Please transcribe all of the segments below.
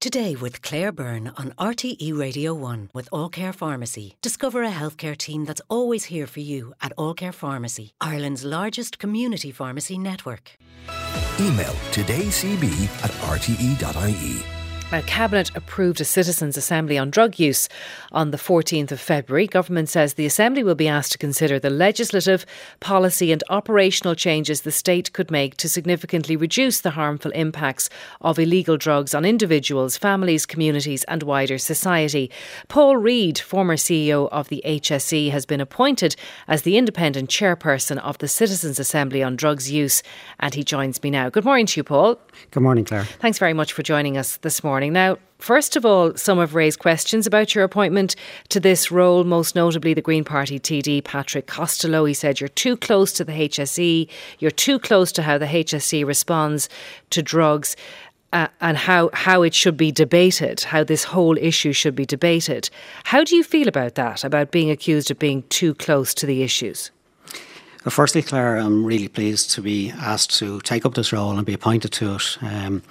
Today with Claire Byrne on RTE Radio 1 with All Care Pharmacy. Discover a healthcare team that's always here for you at All Care Pharmacy, Ireland's largest community pharmacy network. Email todaycb at rte.ie. A Cabinet approved a citizens' assembly on drug use on the 14th of February. Government says the assembly will be asked to consider the legislative, policy, and operational changes the state could make to significantly reduce the harmful impacts of illegal drugs on individuals, families, communities, and wider society. Paul Reid, former CEO of the HSE, has been appointed as the independent chairperson of the Citizens' Assembly on Drugs Use, and he joins me now. Good morning to you, Paul. Good morning, Claire. Thanks very much for joining us this morning morning. Now, First of all, some have raised questions about your appointment to this role, most notably the Green Party TD Patrick Costello. He said you're too close to the HSE, you're too close to how the HSE responds to drugs. Uh, and how, how it should be debated, how this whole issue should be debated. How do you feel about that, about being accused of being too close to the issues? Well, firstly, Claire, I'm really pleased to be asked to take up this role and be appointed to it. Um,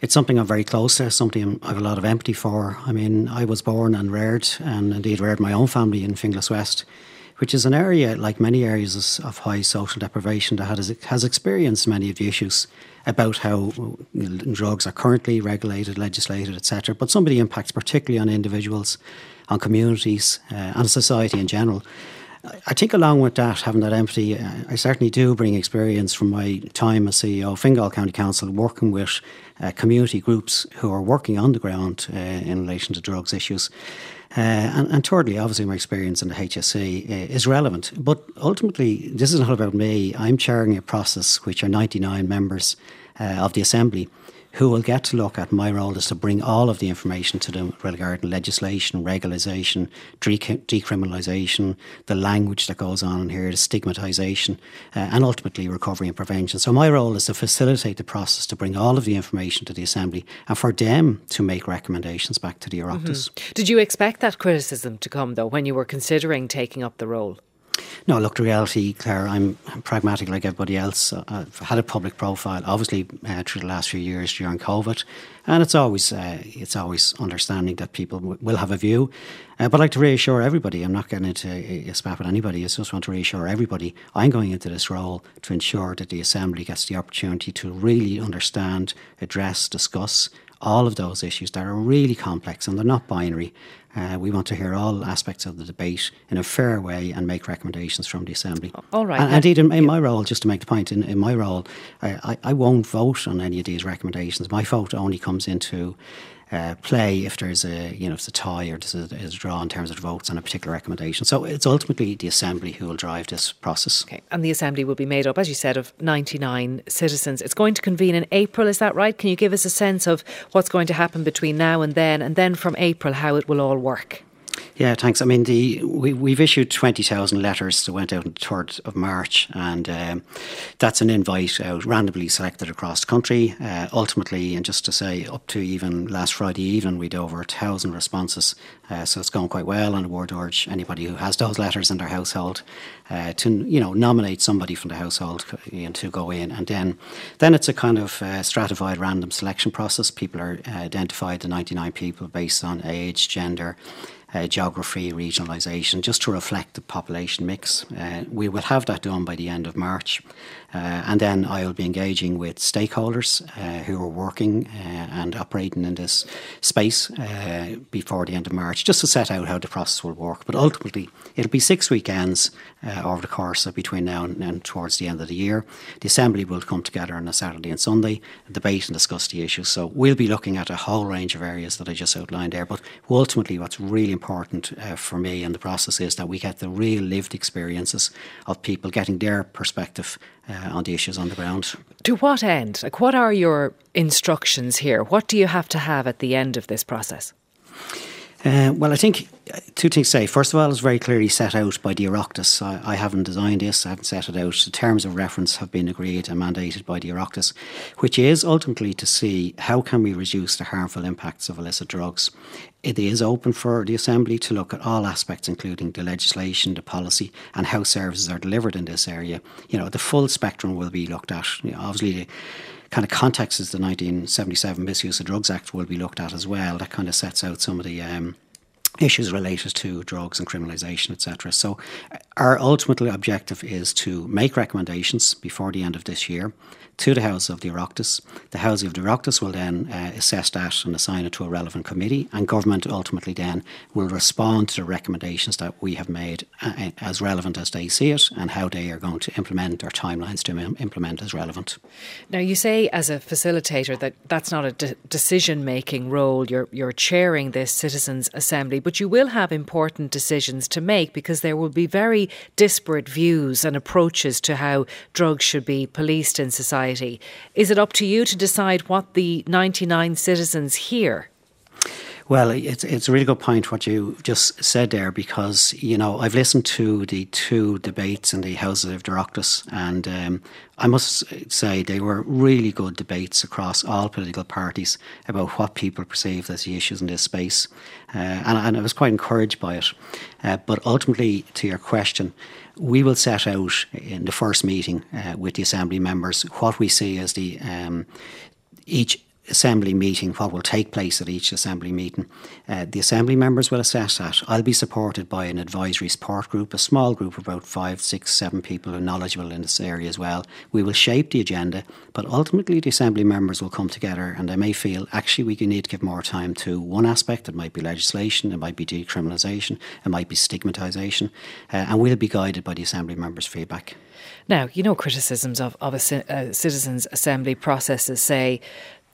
it's something I'm very close to, something I have a lot of empathy for. I mean, I was born and reared, and indeed reared my own family in Finglas West, which is an area, like many areas of high social deprivation, that has, has experienced many of the issues about how drugs are currently regulated, legislated, etc. But some of the impacts, particularly on individuals, on communities, uh, and society in general. I think along with that, having that empathy, uh, I certainly do bring experience from my time as CEO of Fingal County Council, working with uh, community groups who are working on the ground uh, in relation to drugs issues. Uh, and, and, thirdly, obviously, my experience in the HSE uh, is relevant. But ultimately, this is not about me. I'm chairing a process which are 99 members uh, of the Assembly who will get to look at my role is to bring all of the information to them regarding legislation, regularisation, decriminalisation, the language that goes on in here, the stigmatisation, uh, and ultimately recovery and prevention. So my role is to facilitate the process to bring all of the information to the Assembly and for them to make recommendations back to the Oireachtas. Mm-hmm. Did you expect that criticism to come though when you were considering taking up the role? No, look, the reality, Claire, I'm pragmatic like everybody else. I've had a public profile, obviously, uh, through the last few years during COVID, and it's always uh, it's always understanding that people w- will have a view. Uh, but I'd like to reassure everybody, I'm not getting into a, a spat with anybody. I just want to reassure everybody. I'm going into this role to ensure that the Assembly gets the opportunity to really understand, address, discuss all of those issues that are really complex and they're not binary. Uh, we want to hear all aspects of the debate in a fair way and make recommendations from the Assembly. All right. And, indeed, in, in, my role, just to make the point, in, in my role, I, I, I won't vote on any of these recommendations. My vote only comes into uh, play if there's a you know if it's a tie or there's a, there's a draw in terms of votes on a particular recommendation. So it's ultimately the assembly who will drive this process. Okay, and the assembly will be made up, as you said, of 99 citizens. It's going to convene in April. Is that right? Can you give us a sense of what's going to happen between now and then, and then from April how it will all work? Yeah, thanks. I mean, the we, we've issued 20,000 letters that went out on the 3rd of March, and um, that's an invite out randomly selected across the country. Uh, ultimately, and just to say, up to even last Friday evening, we'd over a thousand responses, uh, so it's going quite well. And I would urge anybody who has those letters in their household uh, to, you know, nominate somebody from the household and to go in, and then then it's a kind of uh, stratified random selection process. People are uh, identified, the 99 people, based on age, gender uh, geography, regionalisation, just to reflect the population mix. Uh, we will have that done by the end of March. Uh, and then I'll be engaging with stakeholders uh, who are working uh, and operating in this space before the end of March, just to set out how the process will work. But ultimately, it'll be six weekends over the course of between now and, and, towards the end of the year. The Assembly will come together on a Saturday and Sunday, debate and discuss the issues. So we'll be looking at a whole range of areas that I just outlined there. But ultimately, what's really important uh, for me in the process is that we get the real lived experiences of people getting their perspective uh, on the issues on the ground. To what end? Like, what are your instructions here? What do you have to have at the end of this process? Uh, well, I think two things to say. First of all, it's very clearly set out by the Oireachtas. I, I, haven't designed this, I haven't set it out. The terms of reference have been agreed and mandated by the Oireachtas, which is ultimately to see how can we reduce the harmful impacts of illicit drugs. It is open for the Assembly to look at all aspects, including the legislation, the policy, and how services are delivered in this area. You know, the full spectrum will be looked at. You know, obviously, the, kind of context is the 1977 Misuse of Drugs Act will be looked at as well. That kind of sets out some of the um, issues related to drugs and criminalisation, etc. So, our ultimate objective is to make recommendations before the end of this year to the House of the Oireachtas. The House of the Oireachtas will then uh, assess that and assign it to a relevant committee, and government ultimately then will respond to the recommendations that we have made uh, as relevant as they see it and how they are going to implement their timelines to Im- implement as relevant. Now, you say as a facilitator that that's not a de- decision making role. You're, you're chairing this citizens' assembly, but you will have important decisions to make because there will be very disparate views and approaches to how drugs should be policed in society. Is it up to you to decide what the 99 citizens hear? Well, it's it's a really good point what you just said there because you know I've listened to the two debates in the Houses of Oireachtas and um, I must say they were really good debates across all political parties about what people perceive as the issues in this space, uh, and, and, I was quite encouraged by it. Uh, but ultimately, to your question, we will set out in the first meeting uh, with the assembly members what we see as the um, each assembly meeting, what will take place at each assembly meeting. Uh, the assembly members will assess that. I'll be supported by an advisory support group, a small group of about five, six, seven people who are knowledgeable in this area as well. We will shape the agenda, but ultimately the assembly members will come together and they may feel actually we need to give more time to one aspect. It might be legislation, it might be decriminalisation, it might be stigmatisation, uh, and we'll be guided by the assembly members' feedback. Now, you know, criticisms of, of a, a citizens' assembly processes say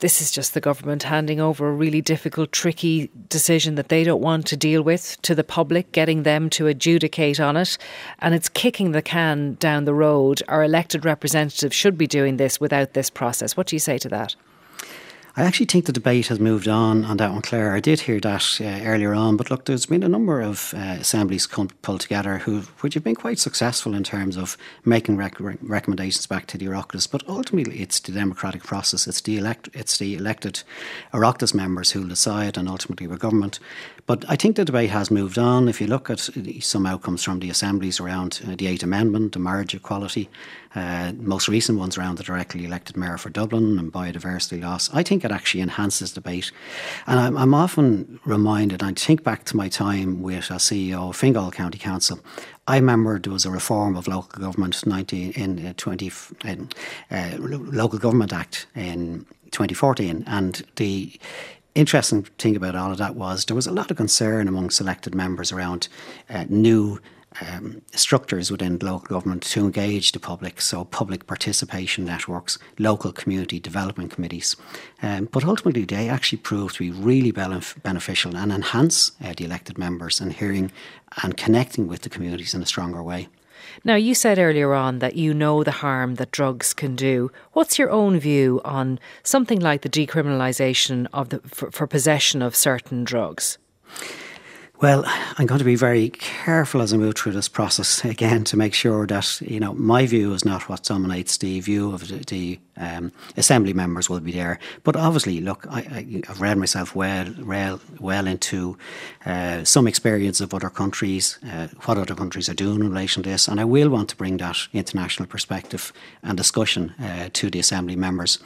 this is just the government handing over a really difficult, tricky decision that they don't want to deal with to the public, getting them to adjudicate on it. And it's kicking the can down the road. Our elected representatives should be doing this without this process. What do you say to that? I actually think the debate has moved on on that one, Claire. I did hear that uh, earlier on, but look, there's been a number of uh, assemblies pulled together who, which have been quite successful in terms of making rec- recommendations back to the Oireachtas. But ultimately, it's the democratic process. It's the elect, it's the elected Oireachtas members who decide, and ultimately, we're government. But I think the debate has moved on. If you look at some outcomes from the assemblies around uh, the Eighth Amendment, the marriage equality, uh, most recent ones around the directly elected mayor for Dublin and biodiversity loss, I think it actually enhances debate. And I'm, I'm often reminded, I think back to my time with a CEO of Fingal County Council, I remember there was a reform of local government 19, in uh, 20 in, uh, local government act in 2014, and the interesting thing about all of that was there was a lot of concern among selected members around uh, new um, structures within local government to engage the public, so public participation networks, local community development committees. Um, but ultimately, they actually proved to be really beneficial and enhance uh, the elected members and hearing and connecting with the communities in a stronger way. Now, you said earlier on that you know the harm that drugs can do. What's your own view on something like the decriminalisation of the for, for possession of certain drugs? Well, I'm going to be very careful as I move through this process again to make sure that you know my view is not what dominates the view of the, the um, assembly members will be there. But obviously, look, I, have read myself well, well, well into uh, some experience of other countries, uh, what other countries are doing in relation to this, and I will want to bring that international perspective and discussion uh, to the assembly members.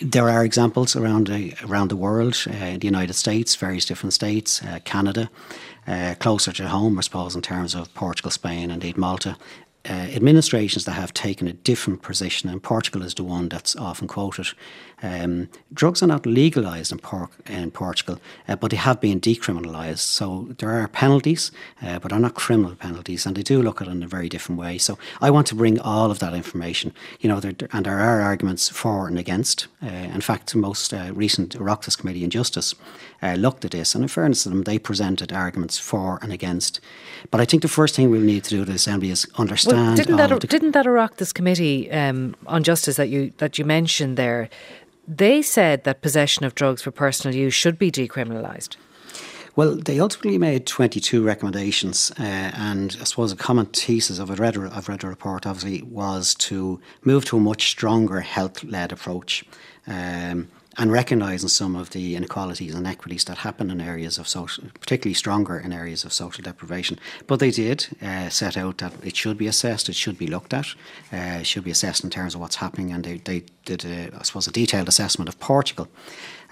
There are examples around the, around the world, uh, the United States, various different states, uh, Canada uh, closer to home, I suppose, in terms of Portugal, Spain, indeed Malta, uh, administrations that have taken a different position, and Portugal is the one that's often quoted. Um, drugs are not legalised in, por- in Portugal, uh, but they have been decriminalised. So there are penalties, uh, but they're not criminal penalties, and they do look at it in a very different way. So I want to bring all of that information, you know, there, and there are arguments for and against. Uh, in fact, the most uh, recent Oireachtas Committee on Justice uh, looked at this, and in fairness to them, they presented arguments for and against. But I think the first thing we'll need to do at the Assembly is understand well, didn't that didn't that Oireachtas committee um, on justice that you that you mentioned there? They said that possession of drugs for personal use should be decriminalised. Well, they ultimately made 22 recommendations, uh, and I suppose a common thesis of I've read, I've read the report obviously was to move to a much stronger health led approach. Um, and recognising some of the inequalities and inequities that happen in areas of social, particularly stronger in areas of social deprivation. But they did uh, set out that it should be assessed, it should be looked at, uh, it should be assessed in terms of what's happening, and they, they did, uh, I suppose, a detailed assessment of Portugal.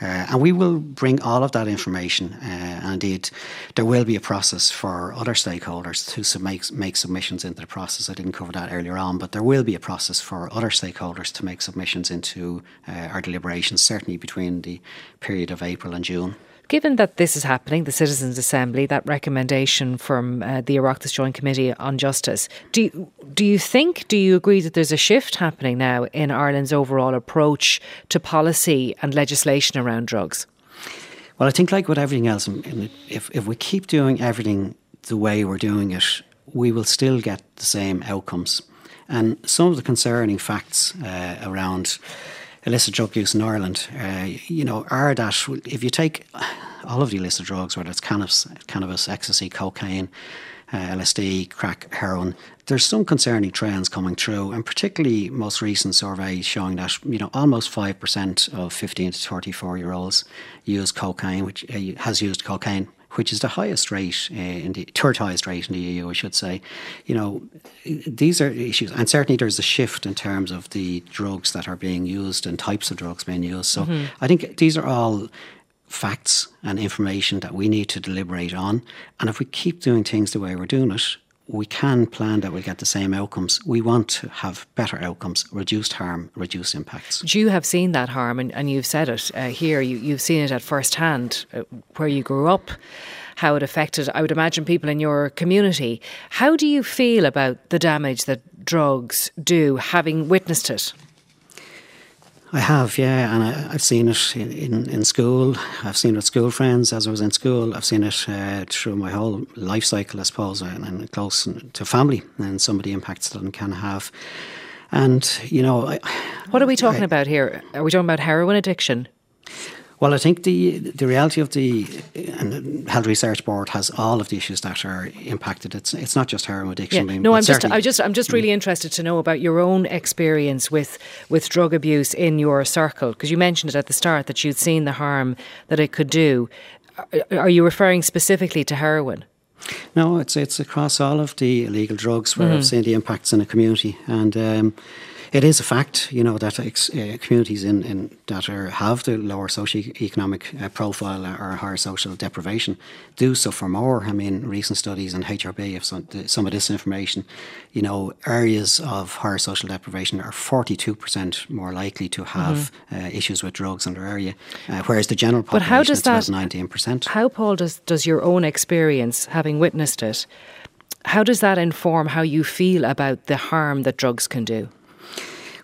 Uh, and we will bring all of that information. Uh, and indeed, there will be a process for other stakeholders to make, make submissions into the process. I didn't cover that earlier on, but there will be a process for other stakeholders to make submissions into uh, our deliberations, certainly between the period of April and June. Given that this is happening, the Citizens' Assembly, that recommendation from uh, the Oireachtas Joint Committee on Justice, do you, do you think, do you agree that there's a shift happening now in Ireland's overall approach to policy and legislation around drugs? Well, I think, like with everything else, if, if we keep doing everything the way we're doing it, we will still get the same outcomes. And some of the concerning facts uh, around illicit drug use in Ireland, uh, you know, are that if you take all of the illicit drugs, whether it's cannabis, cannabis ecstasy, cocaine, uh, LSD, crack, heroin, there's some concerning trends coming through, and particularly most recent surveys showing that you know almost five percent of 15 to 34 year olds use cocaine, which uh, has used cocaine which is the highest rate uh, in the third highest rate in the EU, I should say. You know, these are issues, and certainly there's a shift in terms of the drugs that are being used and types of drugs being used. So mm-hmm. I think these are all facts and information that we need to deliberate on. And if we keep doing things the way we're doing it, we can plan that we'll get the same outcomes. We want to have better outcomes, reduced harm, reduced impacts. You have seen that harm, and, and you've said it uh, here. You, have seen it at first hand, uh, where you grew up, how it affected, I would imagine, people in your community. How do you feel about the damage that drugs do, having witnessed it? I have, yeah, and I, have seen it in, in, school. I've seen it with school friends as I was in school. I've seen it uh, through my whole life cycle, I suppose, and, and, close to family and some of the impacts that it can have. And, you know. I, what are we talking I, about here? Are we talking about heroin addiction? Well, I think the the reality of the and Health Research Board has all of the issues that are impacted. It's it's not just heroin addiction. Yeah. no, I'm just I just I'm just really mm. interested to know about your own experience with with drug abuse in your circle because you mentioned it at the start that you'd seen the harm that it could do. Are you referring specifically to heroin? No, it's it's across all of the illegal drugs where mm. I've seen the impacts in the community and. Um, it is a fact, you know, that ex- uh, communities in, in that are, have the lower socioeconomic uh, profile or higher social deprivation do suffer more. I mean, recent studies in HRB have some, some of this information. You know, areas of higher social deprivation are 42% more likely to have mm-hmm. uh, issues with drugs in their area, uh, whereas the general population but how does that, 19%. How, Paul, does, does your own experience, having witnessed it, how does that inform how you feel about the harm that drugs can do?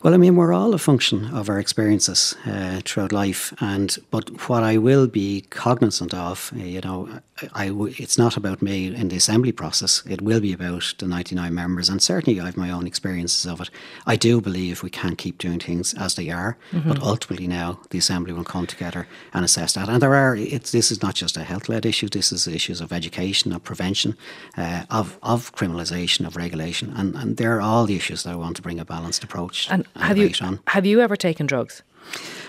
Well, I mean, we're all a function of our experiences uh, throughout life, and but what I will be cognizant of, uh, you know, I, I, it's not about me in the assembly process. It will be about the 99 members, and certainly I have my own experiences of it. I do believe we can keep doing things as they are, mm-hmm. but ultimately now the assembly will come together and assess that. And there are, it's, this is not just a health-led issue. This is issues of education, of prevention, uh, of of criminalisation, of regulation, and and they're all the issues that I want to bring a balanced approach. And have you on. Have you ever taken drugs?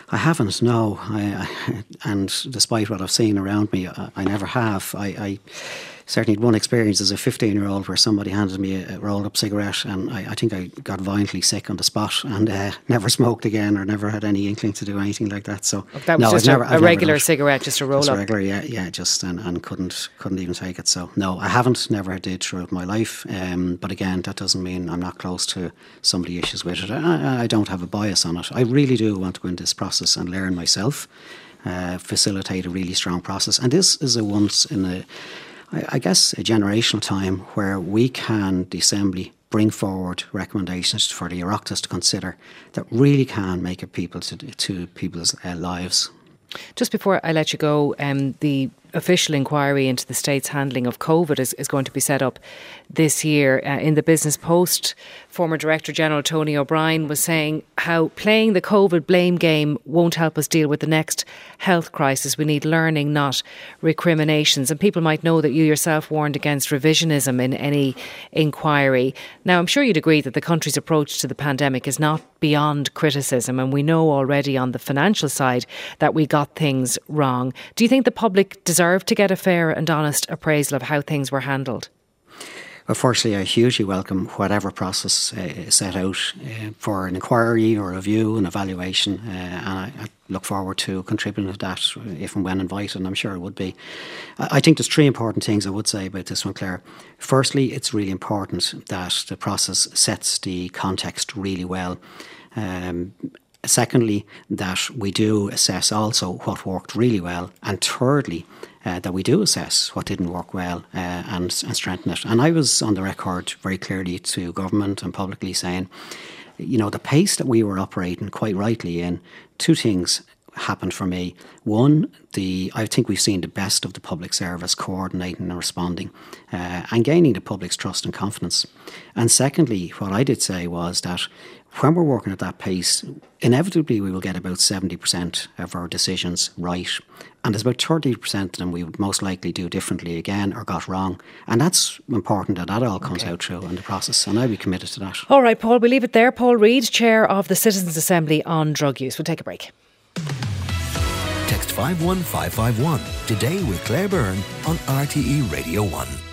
I haven't, no. I, I, and despite what I've seen around me, I, I never have. I, certainly one experience as a 15 year old where somebody handed me a, rolled up cigarette and I, I, think I got violently sick on the spot and uh, never smoked again or never had any inkling to do anything like that. So that was no, just a, never, a regular cigarette, just a roll just up. regular, yeah, yeah, just and, and couldn't couldn't even take it. So no, I haven't, never did throughout my life. Um, but again, that doesn't mean I'm not close to somebody issues with it. I, I don't have a bias on it. I really do want to go into this process and learn myself. Uh, facilitate a really strong process, and this is a once in a I, I guess, a generational time where we can, the Assembly, bring forward recommendations for the Oireachtas to consider that really can make a people to, to people's uh, lives. Just before I let you go, um, the official inquiry into the state's handling of COVID is, is going to be set up this year. Uh, in the Business Post, former Director General Tony O'Brien was saying how playing the COVID blame game won't help us deal with the next health crisis. We need learning, not recriminations. And people might know that you yourself warned against revisionism in any inquiry. Now, I'm sure you'd agree that the country's approach to the pandemic is not beyond criticism, and we know already on the financial side that we got things wrong. Do you think the public deserve to get a fair and honest appraisal of how things were handled? Well, firstly, I hugely welcome whatever process uh, is set out uh, for an inquiry or review and evaluation, uh, and I, I, look forward to contributing to that if and when invited, and I'm sure it would be. I, I think there's three important things I would say about this one, Claire. Firstly, it's really important that the process sets the context really well. Um, Secondly, that we do assess also what worked really well. And thirdly, uh, that we do assess what didn't work well uh, and, and strengthen it. And I was on the record very clearly to government and publicly saying, you know, the pace that we were operating quite rightly in, two things happened for me. One, the I think we've seen the best of the public service coordinating and responding uh, and gaining the public's trust and confidence. And secondly, what I did say was that when we're working at that pace, inevitably we will get about 70% of our decisions right. And there's about 30% of them we would most likely do differently again or got wrong. And that's important that that all comes okay. out through in the process. And I'll be committed to that. All right, Paul, we leave it there. Paul Reid, Chair of the Citizens Assembly on Drug Use. We'll take a break. Text 51551 today with Claire Byrne on RTE Radio 1.